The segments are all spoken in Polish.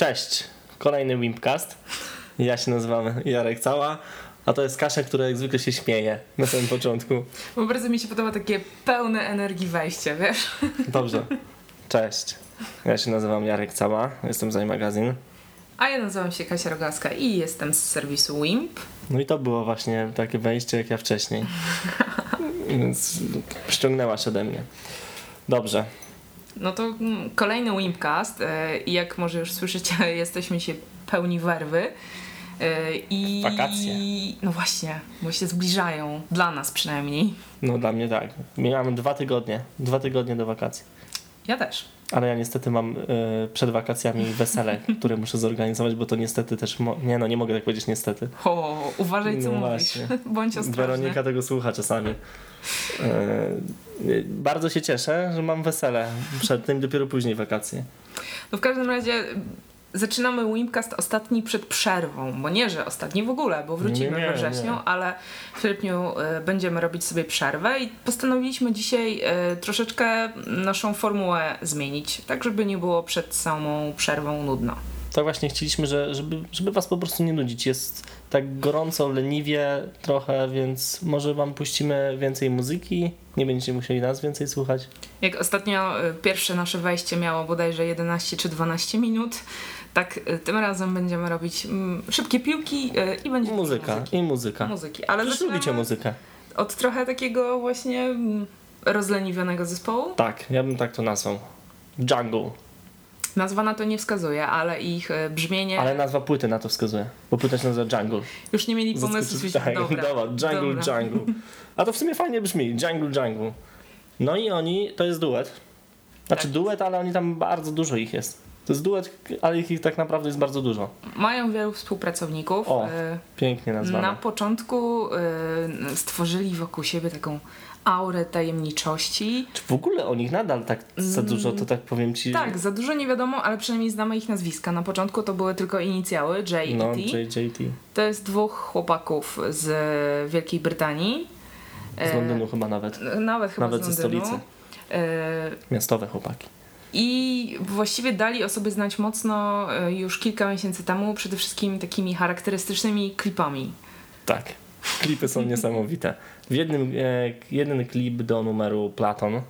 Cześć, kolejny Wimpcast. Ja się nazywam Jarek Cała, a to jest Kasia, która jak zwykle się śmieje na samym początku. Bo bardzo mi się podoba takie pełne energii wejście, wiesz? Dobrze. Cześć. Ja się nazywam Jarek Cała, jestem z Magazyn. A ja nazywam się Kasia Rogaska i jestem z serwisu WIMP. No i to było właśnie takie wejście jak ja wcześniej. Więc ściągnęłaś ode mnie. Dobrze. No to mm, kolejny Wimpcast e, i jak może już słyszycie, jesteśmy się pełni werwy. E, I Wakacje. No właśnie, bo się zbliżają, dla nas przynajmniej. No dla mnie tak. Miałem dwa tygodnie. Dwa tygodnie do wakacji. Ja też. Ale ja niestety mam y, przed wakacjami wesele, które muszę zorganizować, bo to niestety też. Nie, no nie mogę tak powiedzieć niestety. O, uważaj co No mówisz. Bądź ostrożny. Weronika tego słucha czasami. Y, bardzo się cieszę, że mam wesele. Przed tym dopiero później wakacje. No w każdym razie zaczynamy Wimpcast ostatni przed przerwą, bo nie, że ostatni w ogóle, bo wrócimy Nie, we wrześniu, nie. ale w sierpniu e, będziemy robić sobie przerwę i postanowiliśmy dzisiaj e, troszeczkę naszą formułę zmienić, tak żeby nie było przed samą przerwą nudno. Tak właśnie chcieliśmy, że, żeby, żeby was po prostu nie nudzić. Jest tak gorąco, leniwie trochę, więc może wam puścimy więcej muzyki. Nie będziecie musieli nas więcej słuchać. Jak ostatnio e, pierwsze nasze wejście miało bodajże 11 czy 12 minut, tak e, tym razem będziemy robić mm, szybkie piłki e, i będzie Muzyka i muzyka. muzyki. Ale Przecież lubicie muzykę. od trochę takiego właśnie mm, rozleniwionego zespołu. Tak, ja bym tak to nazwał. Jungle. Nazwa na to nie wskazuje, ale ich e, brzmienie Ale nazwa płyty na to wskazuje. Bo płyta się nazywa Jungle. już nie mieli pomysłu. Tak, dobra, dobra, Jungle, dobra. Jungle. A to w sumie fajnie brzmi. Jungle, Jungle. No i oni, to jest duet. Znaczy Tak. duet, ale oni tam bardzo dużo ich jest. To jest duet, ale ich, ich tak naprawdę jest bardzo dużo. Mają wielu współpracowników. O, E, Pięknie nazwane. Na początku e, stworzyli wokół siebie taką aurę tajemniczości. Czy w ogóle o nich nadal tak za dużo, to tak powiem ci. Tak, za dużo nie wiadomo, ale przynajmniej znamy ich nazwiska. Na początku to były tylko inicjały J i No, T. JJT. To jest dwóch chłopaków z Wielkiej Brytanii. Z Londynu chyba nawet. E, Nawet chyba Nawet z ze stolicy. E, Miastowe chłopaki. I właściwie dali o sobie znać mocno e, już kilka miesięcy temu, przede wszystkim takimi charakterystycznymi klipami. Tak. Klipy są niesamowite. W jednym, e, jeden klip do numeru Platon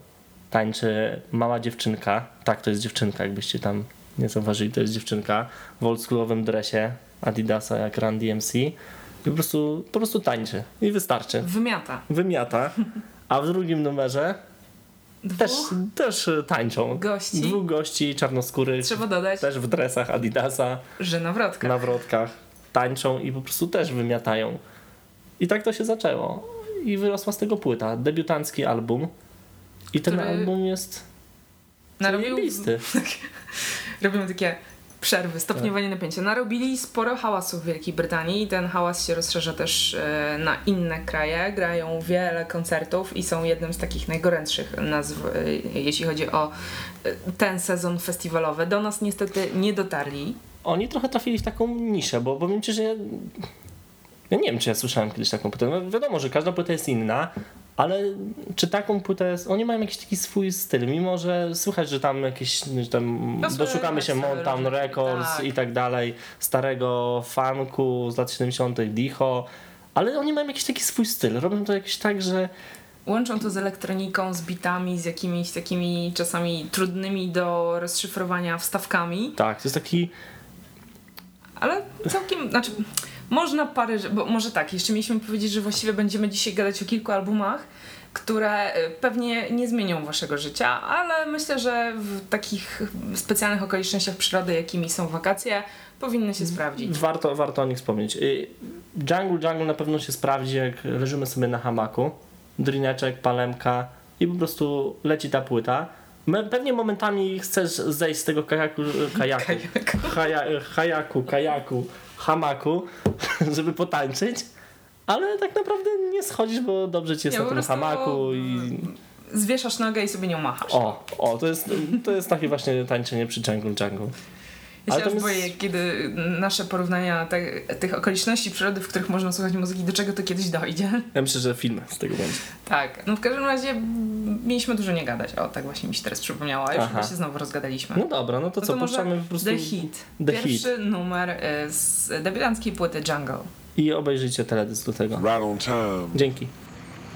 tańczy mała dziewczynka. Tak, to jest dziewczynka, jakbyście tam nie zauważyli, to jest dziewczynka w oldschoolowym dresie Adidasa jak Run DMC i po prostu, po prostu tańczy i wystarczy. Wymiata. Wymiata. A w drugim numerze Dwóch też, też tańczą. gości. Dwóch gości czarnoskórych, Trzeba dodać, też w dresach Adidasa. że nawrotka. na wrotkach tańczą i po prostu też wymiatają. I tak to się zaczęło. I wyrosła z tego płyta, debiutancki album. I ten Który album jest Narobił, robimy takie przerwy, stopniowanie Tak. napięcia. Narobili sporo hałasu w Wielkiej Brytanii i ten hałas się rozszerza też e, na inne kraje. Grają wiele koncertów i są jednym z takich najgorętszych nazw, e, jeśli chodzi o e, ten sezon festiwalowy. Do nas niestety nie dotarli. Oni trochę trafili w taką niszę, bo powiem ci, że ja, nie wiem, czy ja słyszałem kiedyś taką płytę. No, wiadomo, że każda płyta jest inna, ale czy taką płytę jest... Oni mają jakiś taki swój styl, mimo że słychać, że tam jakieś, że tam No, doszukamy się Mountain Records tak. i tak dalej, starego funku z lat 70., Dicho, ale oni mają jakiś taki swój styl. Robią to jakiś tak, że Łączą to z elektroniką, z bitami, z jakimiś takimi czasami trudnymi do rozszyfrowania wstawkami, tak, to jest taki... ale całkiem, znaczy można parę, bo może tak, jeszcze mieliśmy powiedzieć, że właściwie będziemy dzisiaj gadać o kilku albumach, które y, pewnie nie zmienią waszego życia, ale myślę, że w takich specjalnych okolicznościach przyrody, jakimi są wakacje, powinny się sprawdzić. Warto, warto o nich wspomnieć. Y, Jungle Jungle na pewno się sprawdzi, jak leżymy sobie na hamaku, drineczek, palemka i po prostu leci ta płyta. Pewnie momentami chcesz zejść z tego kajaku, kajaku, Kajaku. haja, hajaku, kajaku, hamaku, żeby potańczyć, ale tak naprawdę nie schodzisz, bo dobrze ci jest Nie, na tym hamaku i Zwieszasz nogę i sobie nią machasz. o, o, to jest, to jest takie właśnie tańczenie przy Jungle Jungle. Ja się to jest- boję, kiedy nasze porównania te, tych okoliczności przyrody, w których można słuchać muzyki, do czego to kiedyś dojdzie. Ja myślę, że film z tego będzie. Tak, no w każdym razie mieliśmy dużo nie gadać. O, tak właśnie mi się teraz przypomniało, a już chyba się znowu rozgadaliśmy. No dobra, no to No co, to może puszczamy po prostu The Hit. The Pierwszy numer y, z debiutanckiej płyty Jungle. i obejrzyjcie teledysk do tego. Right on time, Dzięki.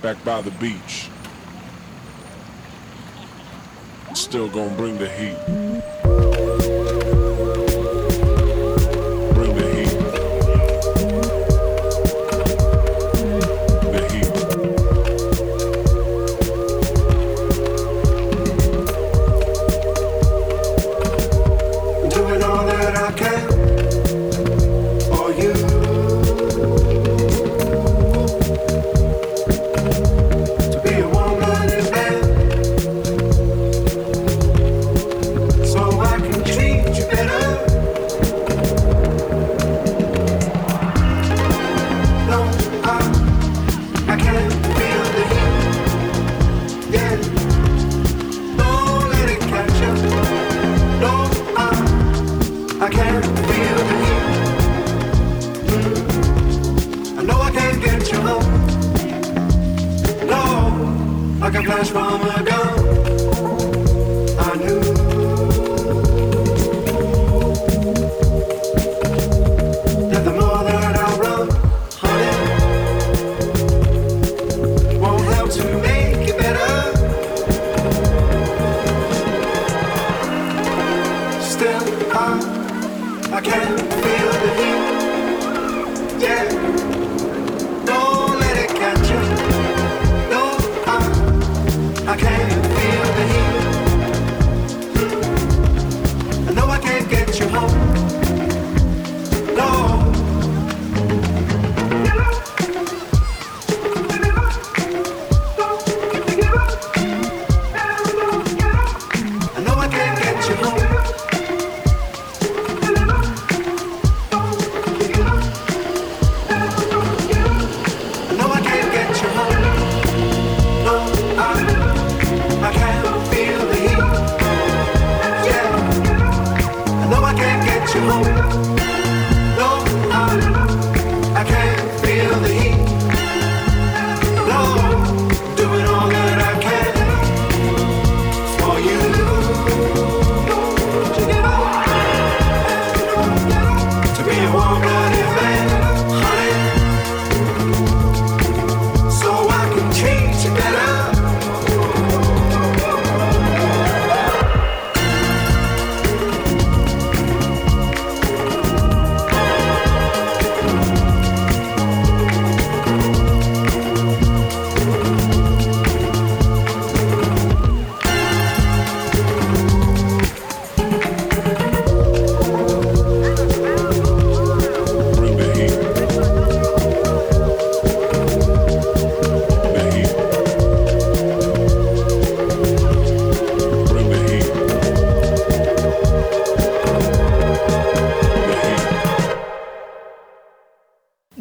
back by the beach. Still gonna bring the heat. Like a flash from a gun.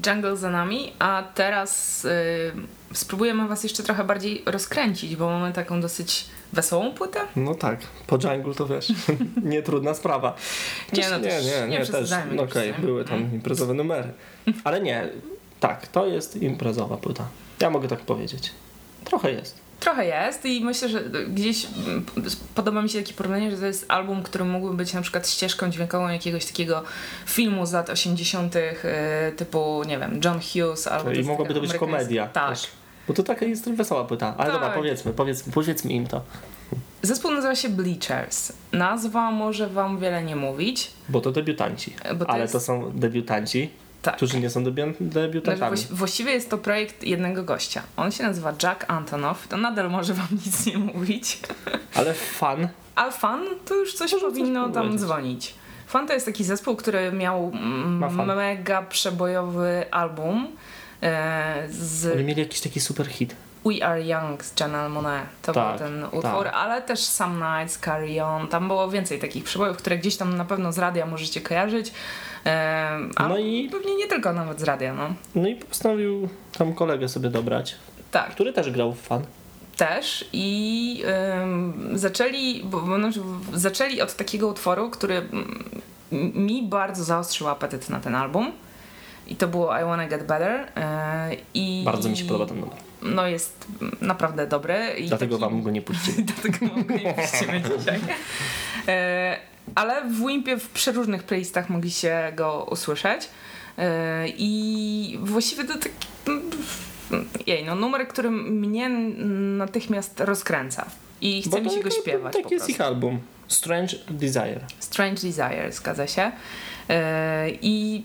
Jungle za nami, a teraz y, spróbujemy was jeszcze trochę bardziej rozkręcić, bo mamy taką dosyć wesołą płytę. No tak, po jungle to wiesz, nie trudna sprawa. Nie, no nie, nie, nie nie, też. No okej, przesadzajmy. były tam imprezowe numery. Ale nie, tak, to jest imprezowa płyta. Ja mogę tak powiedzieć. Trochę jest. Trochę jest i myślę, że gdzieś mm, podoba mi się takie porównanie, że to jest album, który mógłby być na przykład ścieżką dźwiękową jakiegoś takiego filmu z lat 80. y, typu, nie wiem, John Hughes albo... I mogłaby to być komedia. Tak. Też. Bo to taka jest wesoła płyta. Ale dobra, Tak. powiedzmy, powiedzmy, powiedzmy im to. Zespół nazywa się Bleachers. Nazwa może wam wiele nie mówić, Bo to debiutanci. bo to Ale jest... to są debiutanci, tak. którzy nie są debiu- debiutantami. właś- właściwie jest to projekt jednego gościa. On się nazywa Jack Antonoff. To nadal może wam nic nie mówić. Ale fan A fan to już coś Może coś powinno tam powiedzieć. dzwonić. Fan to jest taki zespół, który miał mega przebojowy album e, z Oni mieli jakiś taki super hit. We Are Young z Janelle Monáe. To Tak, był ten utwór, tak. ale też Some Nights, Carry On. Tam było więcej takich przebojów, które gdzieś tam na pewno z radia możecie kojarzyć. A No i- pewnie nie tylko nawet z radia, no. No i postanowił tam kolegę sobie dobrać, Tak, który też grał w fan. też i zaczęli, bo, bo, znaczy, zaczęli od takiego utworu, który mi bardzo zaostrzył apetyt na ten album. I to było I Wanna Get Better. e, I Bardzo mi się podoba ten numer. No jest naprawdę dobry. I Dlatego taki- wam go nie puścili. Dlatego mam go nie puścimy dzisiaj. E, ale w Wimpie w przeróżnych playlistach mogliście go usłyszeć. E, I właściwie to taki. Jej, no numer, który mnie natychmiast rozkręca. I chce mi się go to- śpiewać. Tak jest ich album. Strange Desire. Strange Desire, zgadza się. I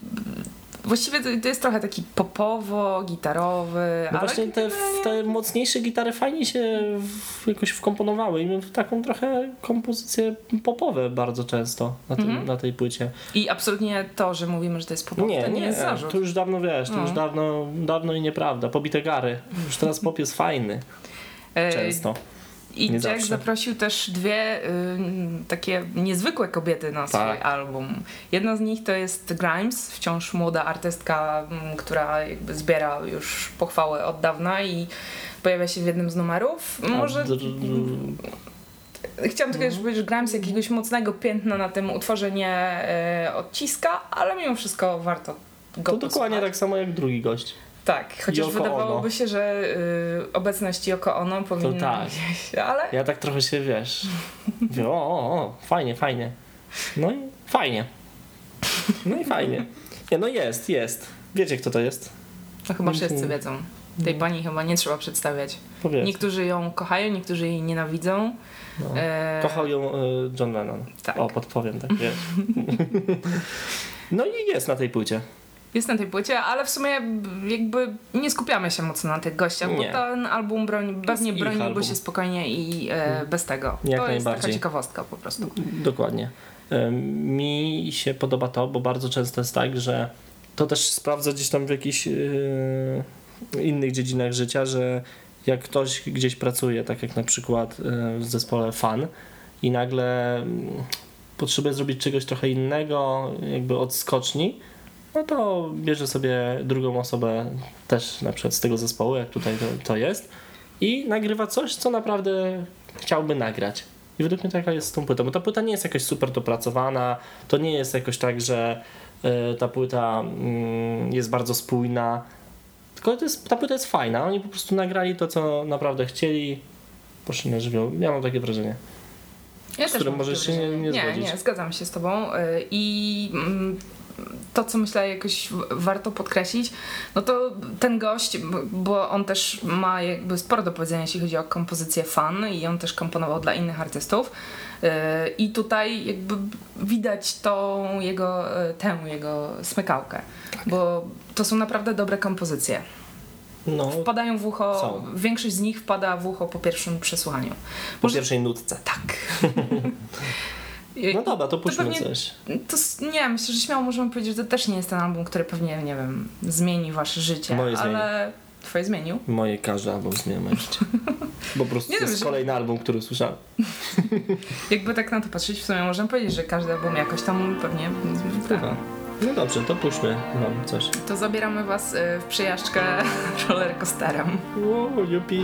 właściwie to, jest trochę taki popowo-gitarowy. No ale właśnie te, te mocniejsze gitary fajnie się w, jakoś wkomponowały i taką trochę kompozycję popowe bardzo często na, tym, Mhm. na tej płycie. I absolutnie to, że mówimy, że to jest popowy, Nie, to nie, nie, jest zarzut. to już dawno wiesz, to No. już dawno, dawno i nieprawda. Pobite gary. Już teraz pop jest fajny. E, Często. I Nie Jack zawsze. zaprosił też dwie y, takie niezwykłe kobiety na swój Tak. album. Jedna z nich to jest Grimes, wciąż młoda artystka, m, która jakby zbiera już pochwały od dawna i pojawia się w jednym z numerów. Może chciałam tylko jeszcze powiedzieć, że Grimes jakiegoś mocnego piętna na tym utworze nie e, odciska, ale mimo wszystko warto go To dokładnie posłuchać. tak samo jak drugi gość. Tak, chociaż wydawałoby Ono. się, że y, obecność Yoko Ono powinna tak. gdzieś, ale Ja tak trochę się wiesz. Mówię, o, o, o, fajnie, fajnie. No i fajnie. No i fajnie. Nie, no jest, jest. Wiecie kto to jest? to chyba wszyscy Mhm. wiedzą. Tej pani chyba nie trzeba przedstawiać. Powiedz. Niektórzy ją kochają, niektórzy jej nienawidzą. No. E, Kochał ją e, John Lennon. Tak. O, podpowiem, tak wiesz. no i jest na tej płycie. Jest na tej płycie, ale w sumie jakby nie skupiamy się mocno na tych gościach, Nie. bo ten album broni, pewnie broniłby się spokojnie i e, bez tego. Jak to jest taka ciekawostka po prostu. Dokładnie. Mi się podoba to, bo bardzo często jest tak, że to też sprawdza gdzieś tam w jakichś e, innych dziedzinach życia, że jak ktoś gdzieś pracuje, tak jak na przykład e, w zespole fan i nagle mm, potrzebuje zrobić czegoś trochę innego, jakby od skoczni, no to bierze sobie drugą osobę też na przykład z tego zespołu, jak tutaj to, to jest i nagrywa coś, co naprawdę chciałby nagrać. I według mnie taka jest z tą płytą, bo ta płyta nie jest jakoś super dopracowana, to nie jest jakoś tak, że e, ta płyta mm, jest bardzo spójna, tylko to jest, ta płyta jest fajna, oni po prostu nagrali to, co naprawdę chcieli, poszli na żywioł. Ja mam takie wrażenie. Ja Z którym możesz się nie- nie nie, zgodzić. nie, zgadzam się z tobą. y, I mm, to, co myślę jakoś warto podkreślić, no to ten gość, bo on też ma jakby sporo do powiedzenia, jeśli chodzi o kompozycję fan i on też komponował dla innych artystów. Y, I tutaj jakby widać tą jego, y, tę jego smykałkę, Tak. bo to są naprawdę dobre kompozycje. No, Wpadają w ucho, Są. większość z nich wpada w ucho po pierwszym przesłuchaniu. po Może- pierwszej nutce. Tak. No dobra, to puśćmy pewnie- coś. To nie, myślę, że śmiało możemy powiedzieć, że to też nie jest ten album, który pewnie, nie wiem, zmieni wasze życie, Moje ale twoje zmienił. Moje każdy album zmienia moje życie. Po prostu Nie to wiem, jest kolejny album, który słyszałem. Jakby tak na to patrzeć, w sumie możemy powiedzieć, że każdy album jakoś tam pewnie Wpływa. No dobrze, to puśćmy wam coś. To zabieramy was y, w przejażdżkę rollercoasterem. Wow, jupi.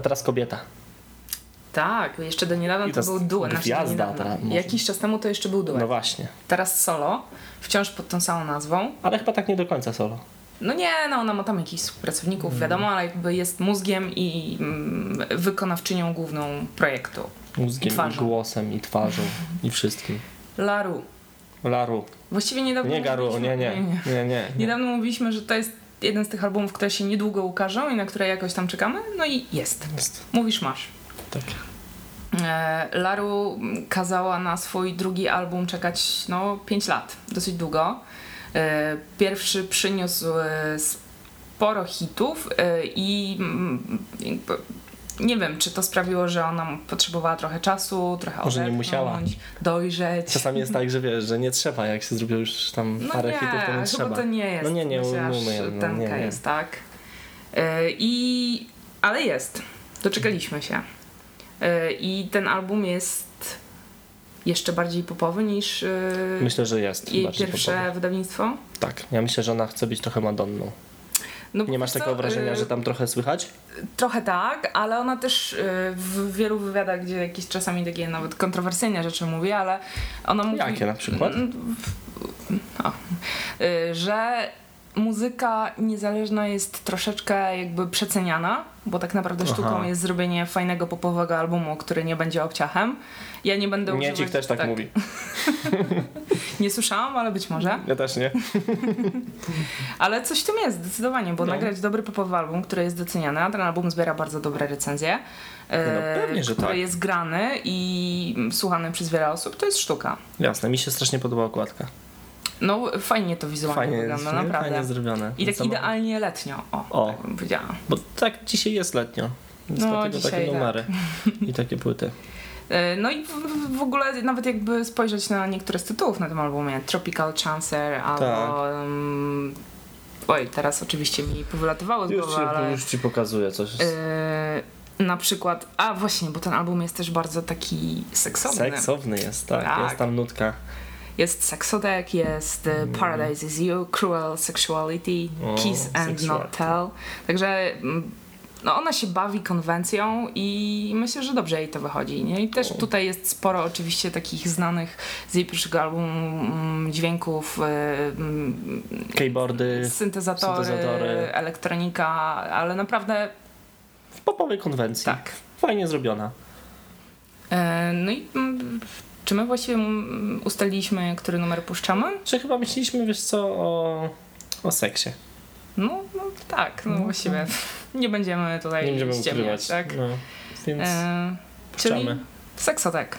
A teraz kobieta. Tak, jeszcze do niedawna I to, to był duet. Gwiazda. Jakiś czas temu to jeszcze był duet. No właśnie. Teraz solo, wciąż pod tą samą nazwą. Ale chyba tak nie do końca solo. No nie, no ona ma tam jakichś pracowników, Mm. wiadomo, ale jakby jest mózgiem i mm, wykonawczynią główną projektu. Mózgiem, i Twarzą. głosem, i twarzą, i wszystkim. Laru. Laru. Właściwie niedawno Nie Garu, nie, nie. nie, nie, nie. Niedawno mówiliśmy, że to jest jeden z tych albumów, które się niedługo ukażą i na które jakoś tam czekamy. No i jest. Jest. Mówisz, masz. Tak. E, Laru kazała na swój drugi album czekać no 5 lat, dosyć długo. E, Pierwszy przyniósł e, sporo hitów i nie wiem, czy to sprawiło, że ona potrzebowała trochę czasu, trochę Może nie musiała. dojrzeć. Czasami jest tak, że wiesz, że nie trzeba, jak się zrobiło już tam No parę nie, hitów, to nie chyba trzeba. to nie jest. No nie, nie, Myślę, się, no, nie, nie. jest, tak. E, I... Ale jest. Doczekaliśmy się. E, I ten album jest jeszcze bardziej popowy niż e, Myślę, że jest jej pierwsze popowy. wydawnictwo. Tak, ja myślę, że ona chce być trochę Madonną. No, Nie masz co, takiego wrażenia, że tam trochę słychać? Trochę tak, ale ona też e, w wielu wywiadach, gdzie jakieś czasami takie nawet kontrowersyjne rzeczy mówi, ale ona mówi... Jakie na przykład? O, y, że muzyka niezależna jest troszeczkę jakby przeceniana, bo tak naprawdę Aha. sztuką jest zrobienie fajnego popowego albumu, który nie będzie obciachem. Ja nie będę używać... też tak, mówi. Nie słyszałam, ale być może. Ja też nie. Ale coś w tym jest zdecydowanie, bo No. nagrać dobry popowy album, który jest doceniany, a ten album zbiera bardzo dobre recenzje, e, No, pewnie, że który tak. jest grany i słuchany przez wiele osób, to jest sztuka. Jasne, mi się strasznie podoba okładka. No fajnie to wizualnie Fajnie, wygląda, naprawdę. fajnie zrobione. I tak Samo- idealnie letnio, o, O. tak bym powiedziała. Bo tak dzisiaj jest letnio. Więc No, dlatego dzisiaj takie tak. numery i takie płyty. E, No i w, w- ogóle nawet jakby spojrzeć na niektóre z tytułów na tym albumie, Tropical Chancer albo... Tak. Um, oj, teraz oczywiście mi powylatywało z Już głowy, ci, ale... już ci pokazuję coś. e, na przykład, a właśnie, bo ten album jest też bardzo taki seksowny. Seksowny jest, tak. Tak. Jest tam nutka. Jest Sexodek, jest e, Paradise is You, Cruel Sexuality, O, Kiss and sexuality. Not Tell. Także mm, no ona się bawi konwencją i myślę, że dobrze jej to wychodzi. Nie? I też tutaj jest sporo oczywiście takich znanych z jej pierwszego albumu mm, dźwięków, e, mm, Keyboardy syntezatory, syntezatory. elektronika, ale naprawdę w popowej konwencji. tak. Fajnie zrobiona. E, No i czy my właściwie mm, ustaliliśmy, który numer puszczamy? Czy chyba myśleliśmy, wiesz co, o, o seksie. No, no tak, no, właściwie nie będziemy tutaj Nie będziemy ściemniać, ukrywać. tak? No, więc E, czyli puszczamy. seksotek.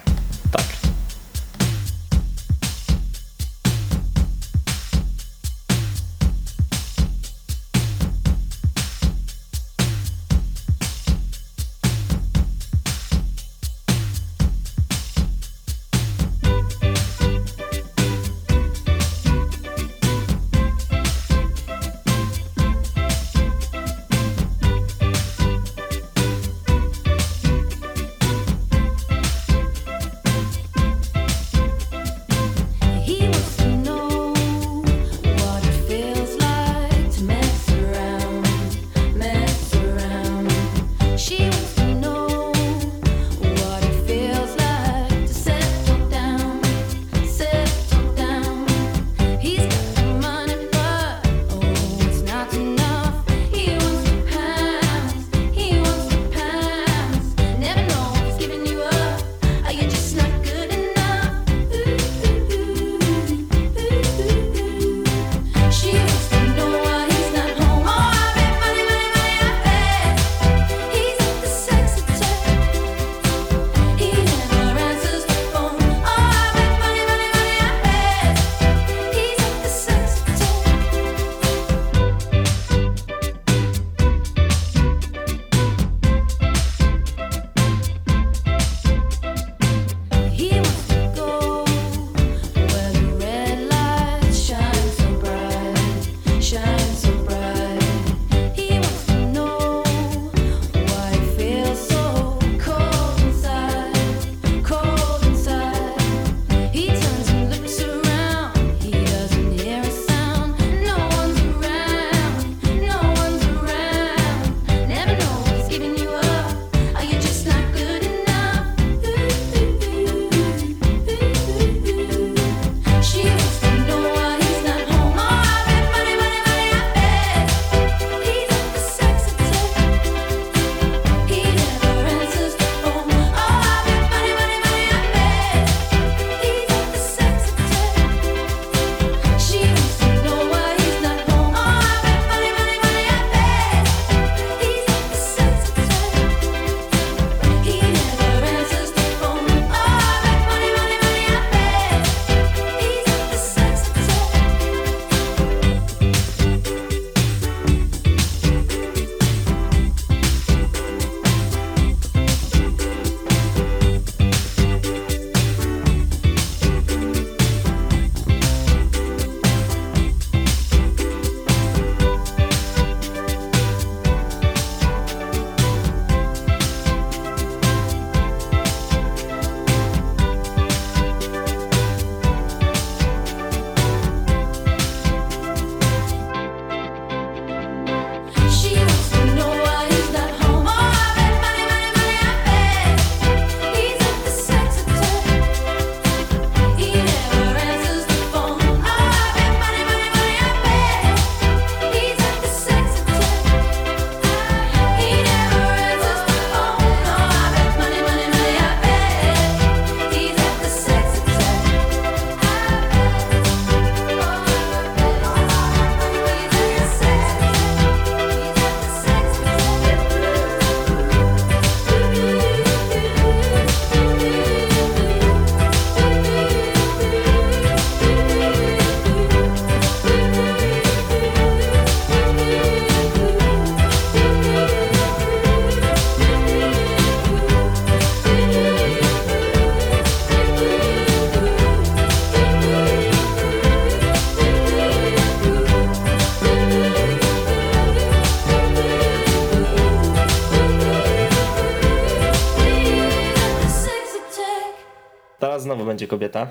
Będzie kobieta.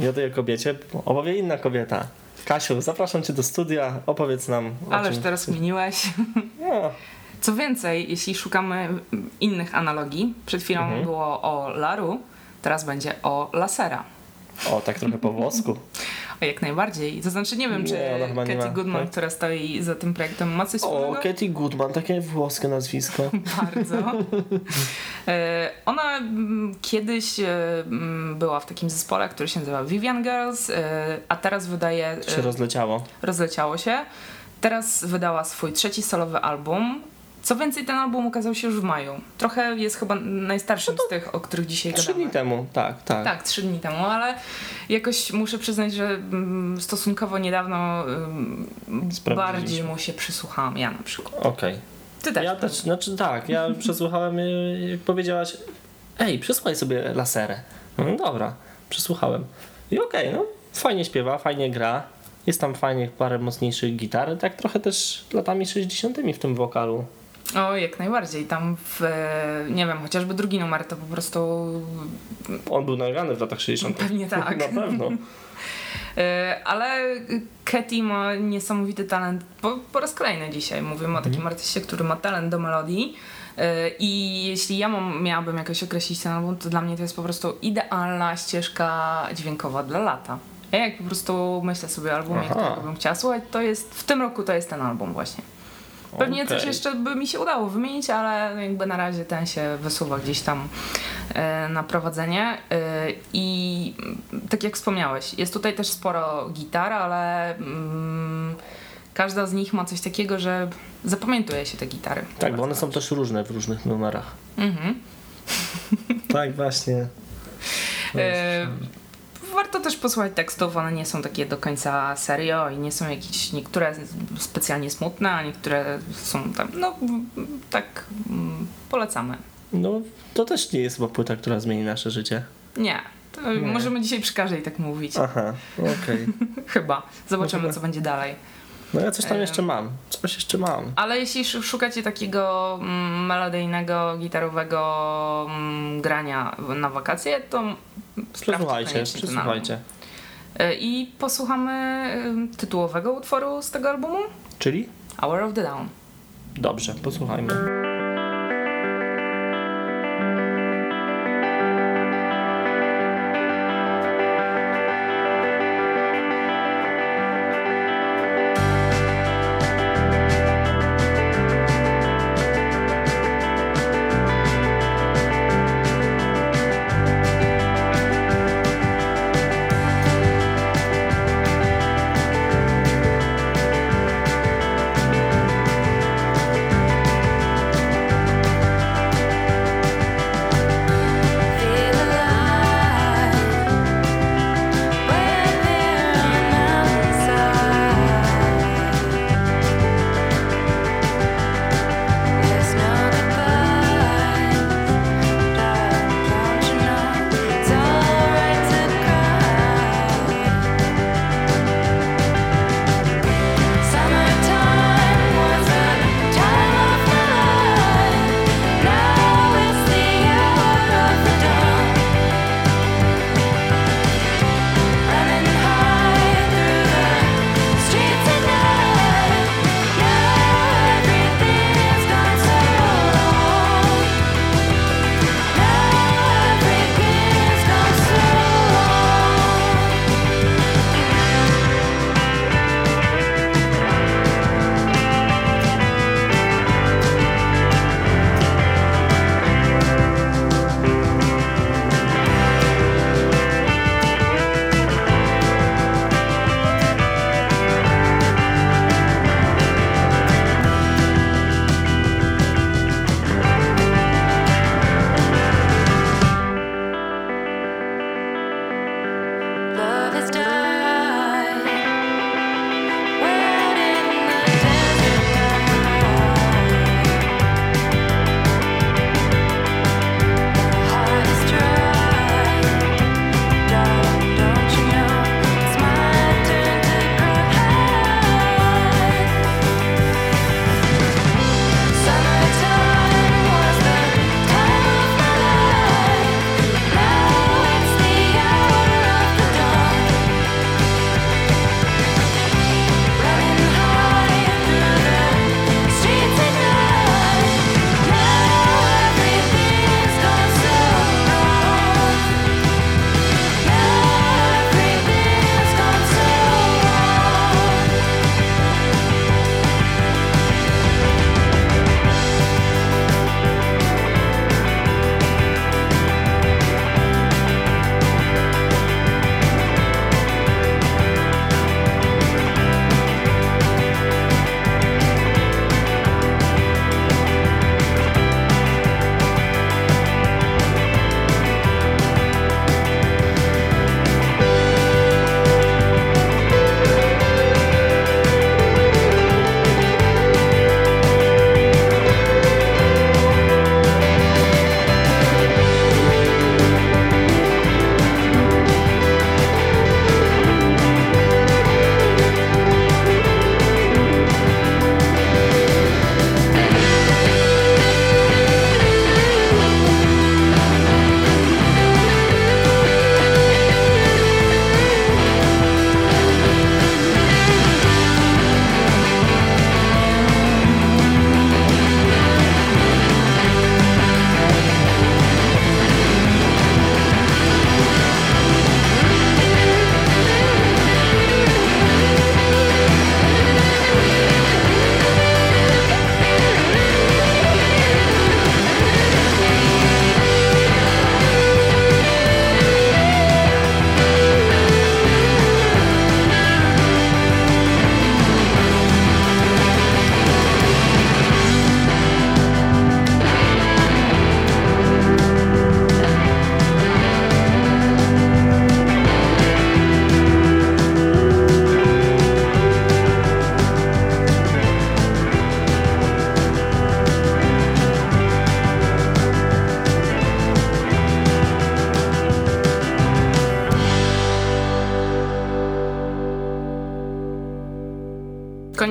I o tej kobiecie opowie inna kobieta. Kasiu, zapraszam cię do studia, opowiedz nam Ależ czym... teraz zmieniłeś. No, Co więcej, jeśli szukamy innych analogii, przed chwilą Mhm. było o Laru, teraz będzie o Lasera. o, tak trochę po włosku. O, jak najbardziej. To znaczy, nie wiem, czy Nie, Katie ma, Goodman, tak? która stoi za tym projektem, ma coś O, wspólnego? Katie Goodman, takie włoskie nazwisko. Bardzo. E, Ona mm, kiedyś e, mm, była w takim zespole, który się nazywa Vivian Girls, e, a teraz wydaje. Się rozleciało. rozleciało się. Teraz wydała swój trzeci solowy album. Co więcej, ten album ukazał się już w maju. Trochę jest chyba najstarszym z tych, o których dzisiaj Trzy gadamy. dni temu, tak, tak. Tak, trzy dni temu, ale jakoś muszę przyznać, że mm, stosunkowo niedawno mm, bardziej mu się przysłuchałam. Ja na przykład. Okej. Ty też. Ja też, znaczy tak, ja przesłuchałem, y, jak powiedziałaś, ej, przesłuchaj sobie laserę. No dobra, przesłuchałem. I okej, no fajnie śpiewa, fajnie gra. Jest tam fajnie parę mocniejszych gitar, tak trochę też latami 60. w tym wokalu. O, jak najbardziej. Tam w, e, nie wiem, chociażby drugi numer to po prostu On był nagrany w latach 60. Pewnie tak. Na pewno. E, Ale Katy ma niesamowity talent. Po, po raz kolejny dzisiaj mówimy o takim artyście, który ma talent do melodii. E, I jeśli ja mam, miałabym jakoś określić ten album, to dla mnie to jest po prostu idealna ścieżka dźwiękowa dla lata. Ja jak po prostu myślę sobie o albumie, Aha. którego bym chciała słuchać, to jest w tym roku to jest ten album właśnie. Pewnie coś Okej. jeszcze by mi się udało wymienić, ale jakby na razie ten się wysuwa gdzieś tam e, na prowadzenie. E, I tak jak wspomniałeś, jest tutaj też sporo gitar, ale mm, każda z nich ma coś takiego, że zapamiętuje się te gitary. Tak, bo one są też różne w różnych numerach. Mhm. Tak, właśnie. Warto też posłuchać tekstów, one nie są takie do końca serio i nie są jakieś niektóre specjalnie smutne, a niektóre są tam, no tak mm, polecamy. No, to też nie jest chyba płyta, która zmieni nasze życie. Nie. To Możemy dzisiaj przy każdej tak mówić. Aha, okej. Chyba. Zobaczymy, Możemy. co będzie dalej. No ja coś tam jeszcze mam. Coś jeszcze mam. Ale jeśli sz- szukacie takiego mm, melodyjnego, gitarowego mm, grania na wakacje, to Przesłuchajcie, przesłuchajcie. Y, I posłuchamy tytułowego utworu z tego albumu, Czyli? Hour of the Dawn. Dobrze, posłuchajmy.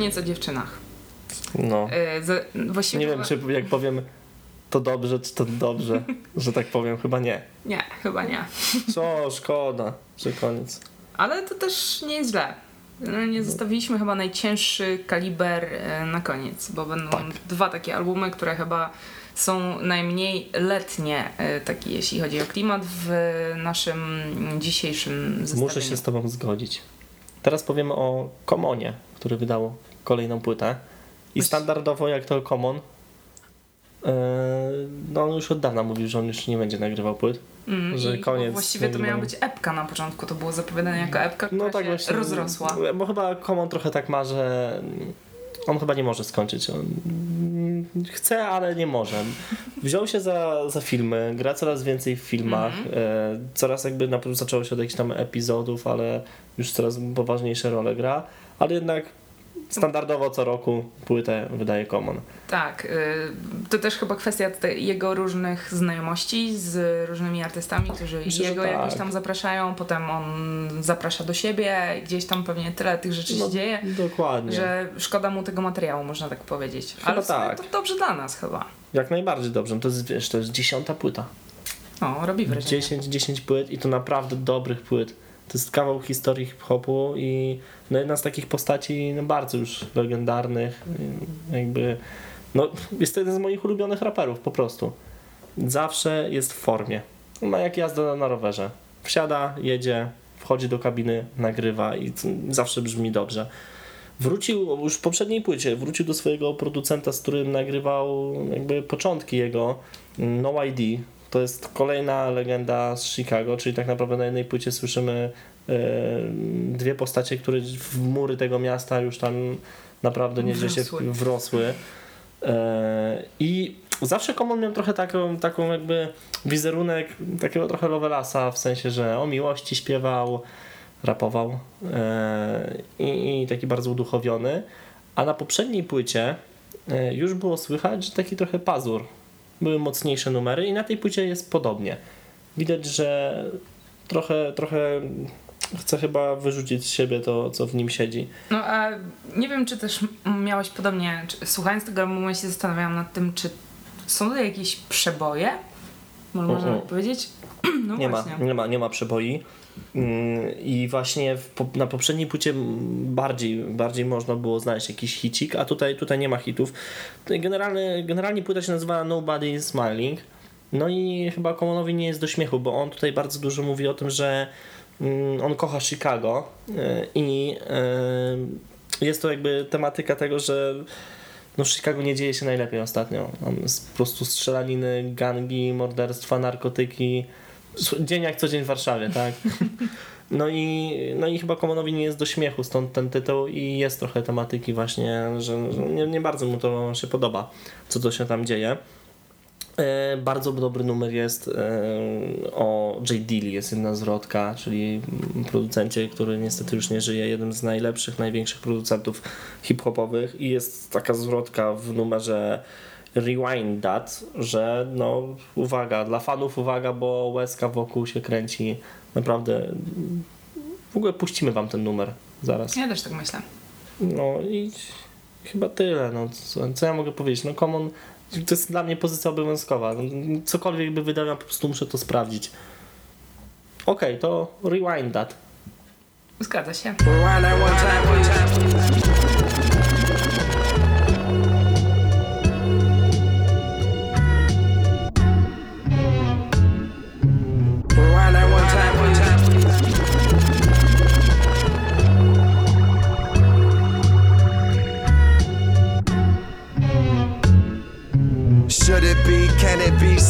Koniec o dziewczynach. No. E, z, właściwie Nie wiem, czy jak powiem to dobrze, czy to dobrze, że tak powiem. Chyba nie. Nie, chyba nie. Co, szkoda, że koniec. Ale to też nie jest źle. No, Nie zostawiliśmy chyba najcięższy kaliber e, na koniec, bo będą Tak. dwa takie albumy, które chyba są najmniej letnie, e, taki, jeśli chodzi o klimat, w naszym dzisiejszym zestawieniu. Muszę się z tobą zgodzić. Teraz powiemy o Komonie, który wydał kolejną płytę. I standardowo jak to Komon, e, no on już od dawna mówił, że on już nie będzie nagrywał płyt. Mm, że i koniec Właściwie to miała być epka na początku, to było zapowiadane jako epka, która No tak się właśnie. rozrosła. Bo chyba Komon trochę tak ma, że on chyba nie może skończyć. On chce, ale nie może. Wziął się za, za filmy, gra coraz więcej w filmach. E, coraz jakby na początku zaczęło się od jakichś tam epizodów, ale już coraz poważniejsze role gra. Ale jednak standardowo co roku płytę wydaje Komon. Tak, y, to też chyba kwestia jego różnych znajomości z różnymi artystami, którzy Myślę, jego tak. jakoś tam zapraszają, potem on zaprasza do siebie, gdzieś tam pewnie tyle tych rzeczy się dzieje, Dokładnie. że szkoda mu tego materiału, można tak powiedzieć. Chyba Ale tak. to dobrze dla nas chyba. Jak najbardziej dobrze. No To jest, wiesz, to jest dziesiąta płyta. O, robi wrażenie. 10, 10 płyt i to naprawdę dobrych płyt. To jest kawał historii hip-hopu i no jedna z takich postaci no bardzo już legendarnych. Jakby, no jest to jeden z moich ulubionych raperów po prostu. Zawsze jest w formie. Ma jak jazda na rowerze. Wsiada, jedzie, wchodzi do kabiny, nagrywa i zawsze brzmi dobrze. Wrócił już w poprzedniej płycie, wrócił do swojego producenta, z którym nagrywał jakby początki jego No ID. To jest kolejna legenda z Chicago, czyli tak naprawdę na jednej płycie słyszymy e, dwie postacie, które w mury tego miasta już tam naprawdę nieźle się Wrosły. E, I zawsze Common miał trochę taką, taką jakby wizerunek takiego trochę Lovelasa, w sensie, że o miłości śpiewał, rapował e, i, i taki bardzo uduchowiony. A na poprzedniej płycie już było słychać, że taki trochę pazur. Były mocniejsze numery i na tej płycie jest podobnie. Widać, że trochę, trochę chce chyba wyrzucić z siebie to, co w nim siedzi. No a nie wiem, czy też miałeś podobnie, czy, słuchając tego albumu ja się zastanawiałam nad tym, czy są to jakieś przeboje? Można tak powiedzieć? No nie, ma, właśnie. nie, ma, nie ma przeboi. Mm, I właśnie w, na poprzedniej płycie bardziej, bardziej można było znaleźć jakiś hicik, a tutaj, tutaj nie ma hitów. Tutaj Generalnie, generalnie płyta się nazywa Nobody Smiling. No i chyba Komonowi nie jest do śmiechu, bo on tutaj bardzo dużo mówi o tym, że mm, on kocha Chicago y, i y, jest to jakby tematyka tego, że no w Chicago nie dzieje się najlepiej ostatnio. Tam po prostu strzelaniny, gangi, morderstwa, narkotyki. Dzień jak co dzień w Warszawie, tak? No i, no i chyba Komonowi nie jest do śmiechu, stąd ten tytuł i jest trochę tematyki właśnie, że, że nie, nie bardzo mu to się podoba, co to się tam dzieje. E, bardzo dobry numer jest e, o J. Dilly, jest jedna zwrotka, czyli producencie, który niestety już nie żyje, jeden z najlepszych, największych producentów hip-hopowych i jest taka zwrotka w numerze Rewind That, że no uwaga, dla fanów uwaga, bo łezka wokół się kręci, naprawdę w ogóle puścimy wam ten numer zaraz. Ja też tak myślę. No i chyba tyle. No, co, co ja mogę powiedzieć? No Common to jest dla mnie pozycja obowiązkowa. No, Cokolwiek by wydał, ja po prostu muszę to sprawdzić. Okej, to rewind that. Zgadza się. Rewind that one time, one time.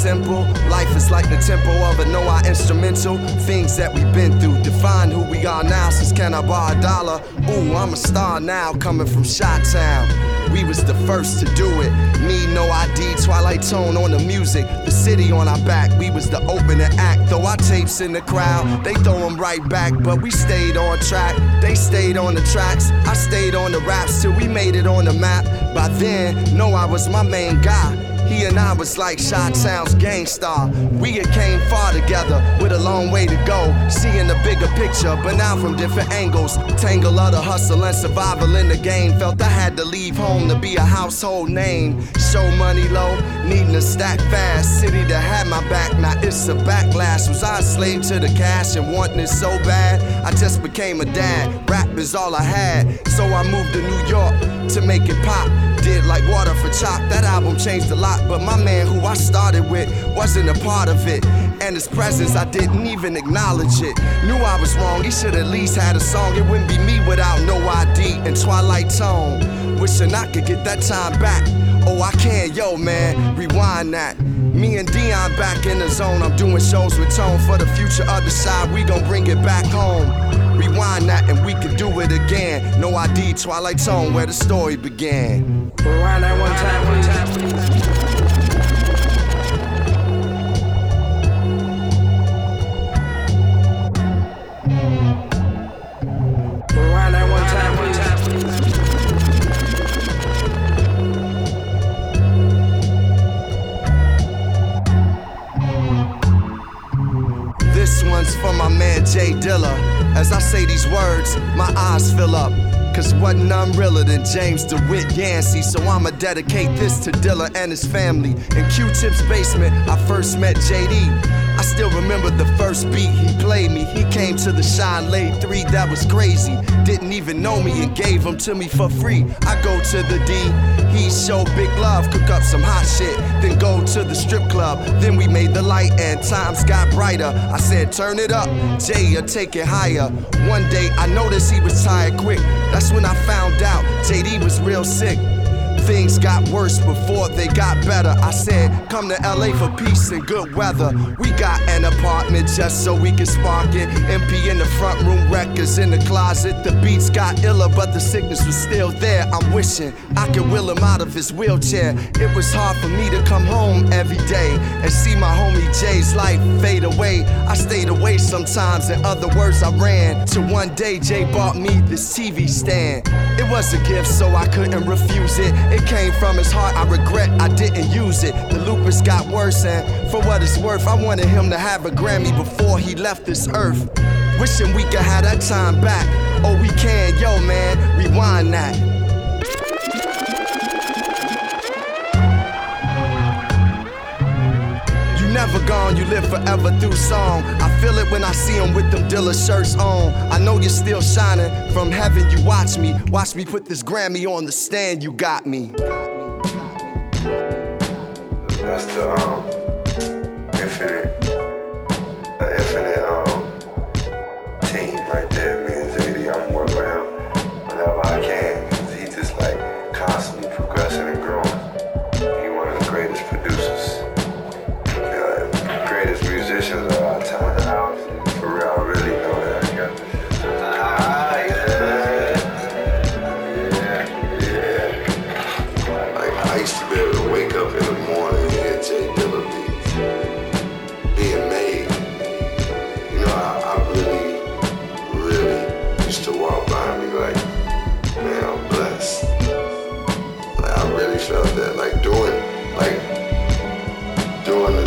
Simple? Life is like the tempo of a Noah instrumental. Things that we've been through define who we are now. Since can I borrow a dollar? Ooh, I'm a star now, coming from Shot Town. We was the first to do it. Me, no ID, Twilight Tone on the music. The city on our back, we was the opening act. Throw our tapes in the crowd, they throw them right back. But we stayed on track, they stayed on the tracks. I stayed on the raps till we made it on the map. By then, no, I was my main guy. He and I was like Shot Town's gang star. We had came far together with a long way to go. Seeing the bigger picture, but now from different angles. Tangle of the hustle and survival in the game. Felt I had to leave home to be a household name. Show money low, needing to stack fast. City that had my back, now it's a backlash. Was I a slave to the cash and wanting it so bad? I just became a dad. Rap is all I had, so I moved to New York to make it pop. Did like water for chop. That album changed a lot, but my man who I started with wasn't a part of it. And his presence, I didn't even acknowledge it. Knew I was wrong, he should at least had a song. It wouldn't be me without no ID and Twilight Tone. Wishing I could get that time back. Oh, I can, yo, man, rewind that. Me and Dion back in the zone. I'm doing shows with Tone for the future other side. We gon' bring it back home. Rewind that and we can do it again. No ID, Twilight Tone, where the story began. Rewind that one time, one time. Jay Dilla. As I say these words, my eyes fill up. Cause wasn't none realer than James DeWitt Yancey. So I'ma dedicate this to Dilla and his family. In Q Tip's basement, I first met JD. Still remember the first beat he played me. He came to the shine, laid three, that was crazy. Didn't even know me and gave them to me for free. I go to the D, he show big love, cook up some hot shit, then go to the strip club. Then we made the light and times got brighter. I said, turn it up, Jay, or take it higher. One day I noticed he was tired quick. That's when I found out JD was real sick. Things got worse before they got better. I said, come to LA for peace and good weather. We got an apartment just so we can spark it. MP in the front room, records in the closet. The beats got iller, but the sickness was still there. I'm wishing I could will him out of his wheelchair. It was hard for me to come home every day and see my homie Jay's life fade away. I stayed away sometimes, in other words, I ran. Till one day Jay bought me this TV stand. It was a gift, so I couldn't refuse it. It came from his heart, I regret I didn't use it. The lupus got worse, and for what it's worth, I wanted him to have a Grammy before he left this earth. Wishing we could have that time back. Oh, we can, yo, man, rewind that. You never gone, you live forever through song. I feel it when I see him with them Dilla shirts on. I know you're still shining from heaven. You watch me, watch me put this Grammy on the stand. You got me. That's the um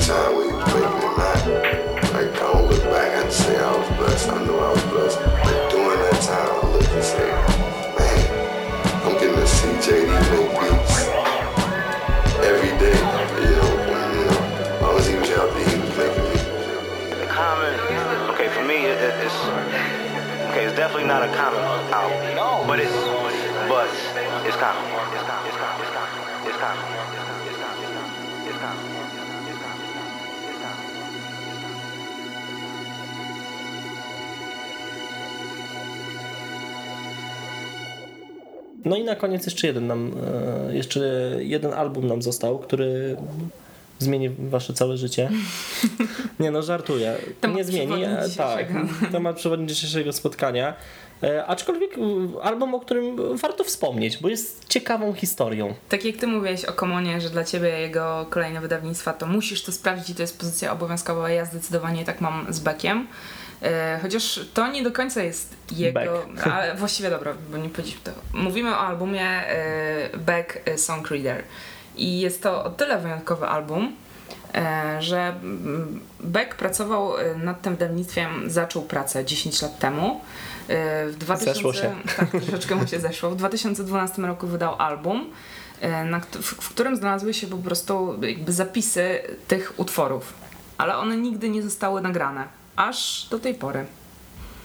time when he was making it, not like I don't look back and say I was blessed. I know I was blessed. But during that time, I looked and said, man, I'm getting to see JD make beats every day. You know, when, you know, as long as he was healthy, he was making music. common. Okay, for me, it, it, it's okay. It's definitely not a common album, but it's but it's common. It's common. It's common. No i na koniec jeszcze jeden nam, e, jeszcze jeden album nam został, który zmieni wasze całe życie. Nie no, żartuję. Temat Nie zmieni. e, Tak, temat przewodni dzisiejszego spotkania. E, Aczkolwiek album, o którym warto wspomnieć, bo jest ciekawą historią. Tak jak ty mówiłeś o Komonie, że dla ciebie jego kolejne wydawnictwa to musisz to sprawdzić i to jest pozycja obowiązkowa, ja zdecydowanie tak mam z Beckiem. E, chociaż to nie do końca jest jego, ale właściwie dobra, bo nie powiedzieć to. Mówimy o albumie e, Beck e, Song Reader. I jest to o tyle wyjątkowy album, że mm, Beck pracował nad tym wydawnictwem, zaczął pracę 10 lat temu. W 2000, Zeszło się. Tak, troszeczkę mu się zeszło. W 2012 roku wydał album, w którym znalazły się po prostu jakby zapisy tych utworów. Ale one nigdy nie zostały nagrane. Aż do tej pory.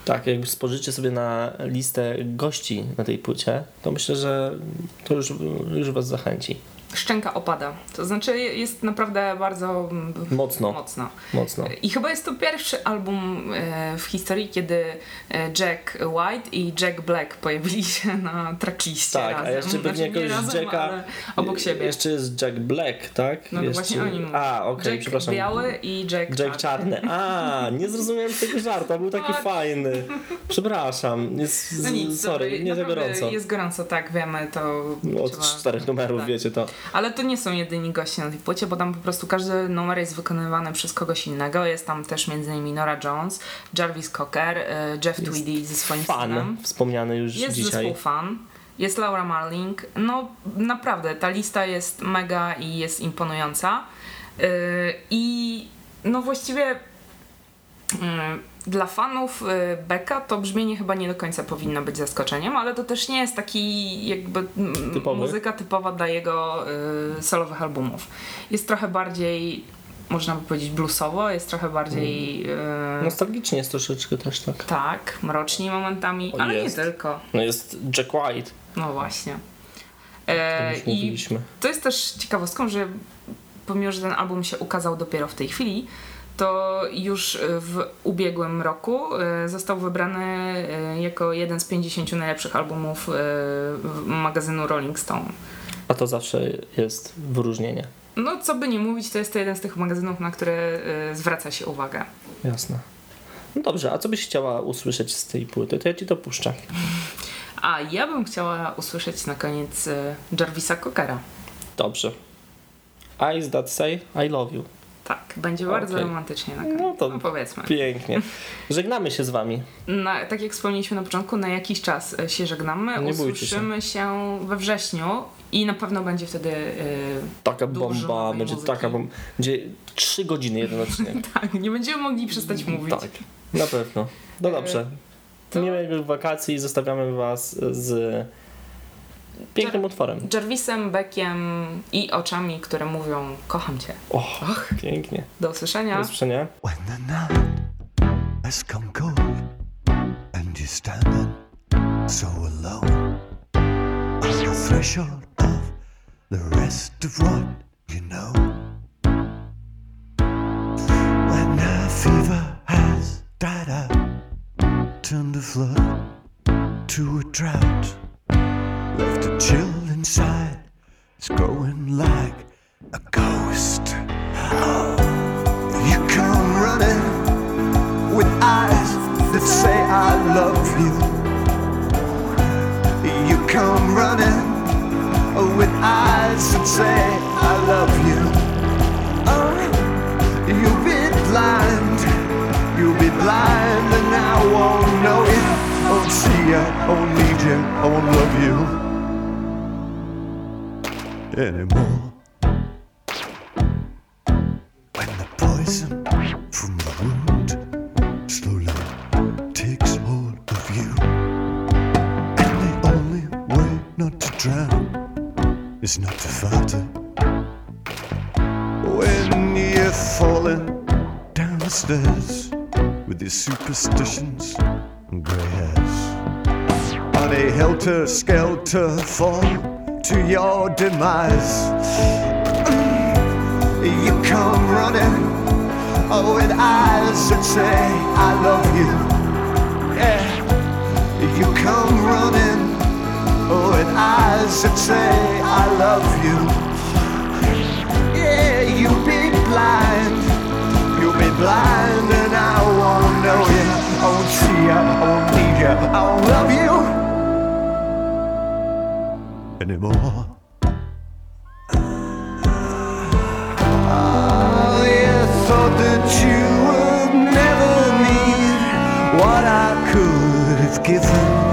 Tak, jak spojrzycie sobie na listę gości na tej płycie, to myślę, że to już, już was zachęci. Szczęka opada. To znaczy jest naprawdę bardzo Mocno. mocno. Mocno. I chyba jest to pierwszy album e, w historii, kiedy e, Jack White i Jack Black pojawili się na trackliście Tak, razem. a jeszcze pewnie Znaczy, jakoś razem, Jacka. obok siebie. Jeszcze jest Jack Black, tak? No to jeszcze... właśnie o nim mówię. A, okej, Jack przepraszam. biały i Jack, Jack czarny. A, nie zrozumiałem tego żartu, był taki Tak. fajny. Przepraszam, jest, No nic, sorry, nie za gorąco. Jest gorąco, tak, wiemy, to Od trzeba- czterech numerów, tak. wiecie to. Ale to nie są jedyni goście na tej płycie, bo tam po prostu każdy numer jest wykonywany przez kogoś innego. Jest tam też m.in. Nora Jones, Jarvis Cocker, e, Jeff Tweedy ze swoim. Fan, wspomniany już Jest dzisiaj. zespół fan. Jest Laura Marling. No naprawdę, ta lista jest mega i jest imponująca. Yy, I no właściwie yy, dla fanów yy, Becka to brzmienie chyba nie do końca powinno być zaskoczeniem, ale to też nie jest taki jakby Typowy? muzyka typowa dla jego yy, solowych albumów. Jest trochę bardziej, można by powiedzieć, bluesowo, jest trochę bardziej... Yy, Nostalgicznie jest troszeczkę też tak. tak, mrocznie momentami, O, ale jest. nie tylko. No jest Jack White, No właśnie. E, I mówiliśmy. to jest też ciekawostką, że pomimo, że ten album się ukazał dopiero w tej chwili, to już w ubiegłym roku e, został wybrany e, jako jeden z 50 najlepszych albumów e, magazynu Rolling Stone. A to zawsze jest wyróżnienie. No, co by nie mówić, to jest to jeden z tych magazynów, na które zwraca się uwagę. Jasne. No dobrze, a co byś chciała usłyszeć z tej płyty? To ja ci to puszczę. A ja bym chciała usłyszeć na koniec Jarvisa Cockera. Dobrze. Eyes that say I love you. Tak, będzie bardzo Okej. romantycznie na koniec. No to no powiedzmy. pięknie. Żegnamy się z wami. Na, tak jak wspomnieliśmy na początku, na jakiś czas e, się żegnamy. Nie bójcie się. Usłyszymy się. we wrześniu i na pewno będzie wtedy. e, Taka bomba, będzie muzyki. taka bomba. Będzie trzy godziny jeden odcinek. tak, nie będziemy mogli przestać mówić. tak, na pewno. No dobrze. to- Miłych wakacji zostawiamy was z pięknym utworem. Jarvisem, Beckiem i oczami, które mówią: Kocham cię. Och, pięknie. Do usłyszenia. Do usłyszenia. When the night has come cold and you're standing so alone on the threshold of the rest of what you know. When the fever has died out, turned a flood to a drought, chill inside, it's growing like a ghost. Oh, you come running with eyes that say I love you. You come running with eyes that say I love you. Oh, you'll be blind, you'll be blind, and I won't know you. Won't see you, won't need you, I won't love you anymore. When the poison from the wound slowly takes hold of you, and the only way not to drown is not to fight it. When you're falling down the stairs with your superstitions and grey hairs, on a helter skelter fall to your demise. Mm, you come running oh, with eyes that say, I love you. Yeah. You come running oh, with eyes that say, I love you. Yeah, you'll be blind. You'll be blind, and I won't know you. I won't see you. I won't need you. I won't love you. Anymore. I thought that you would never need what I could have given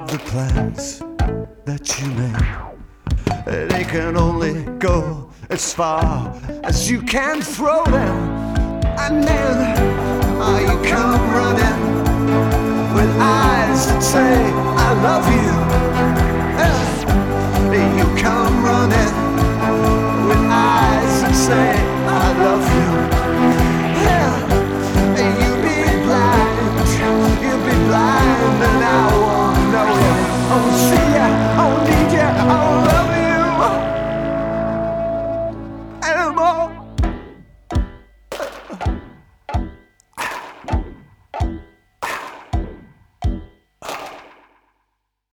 about the plans that you make, They can only go as far as you can throw them, and then oh, you come running with eyes that say I love you. You come running with eyes that say I love you. Yeah. You'd be blind, you'd be blind, and I.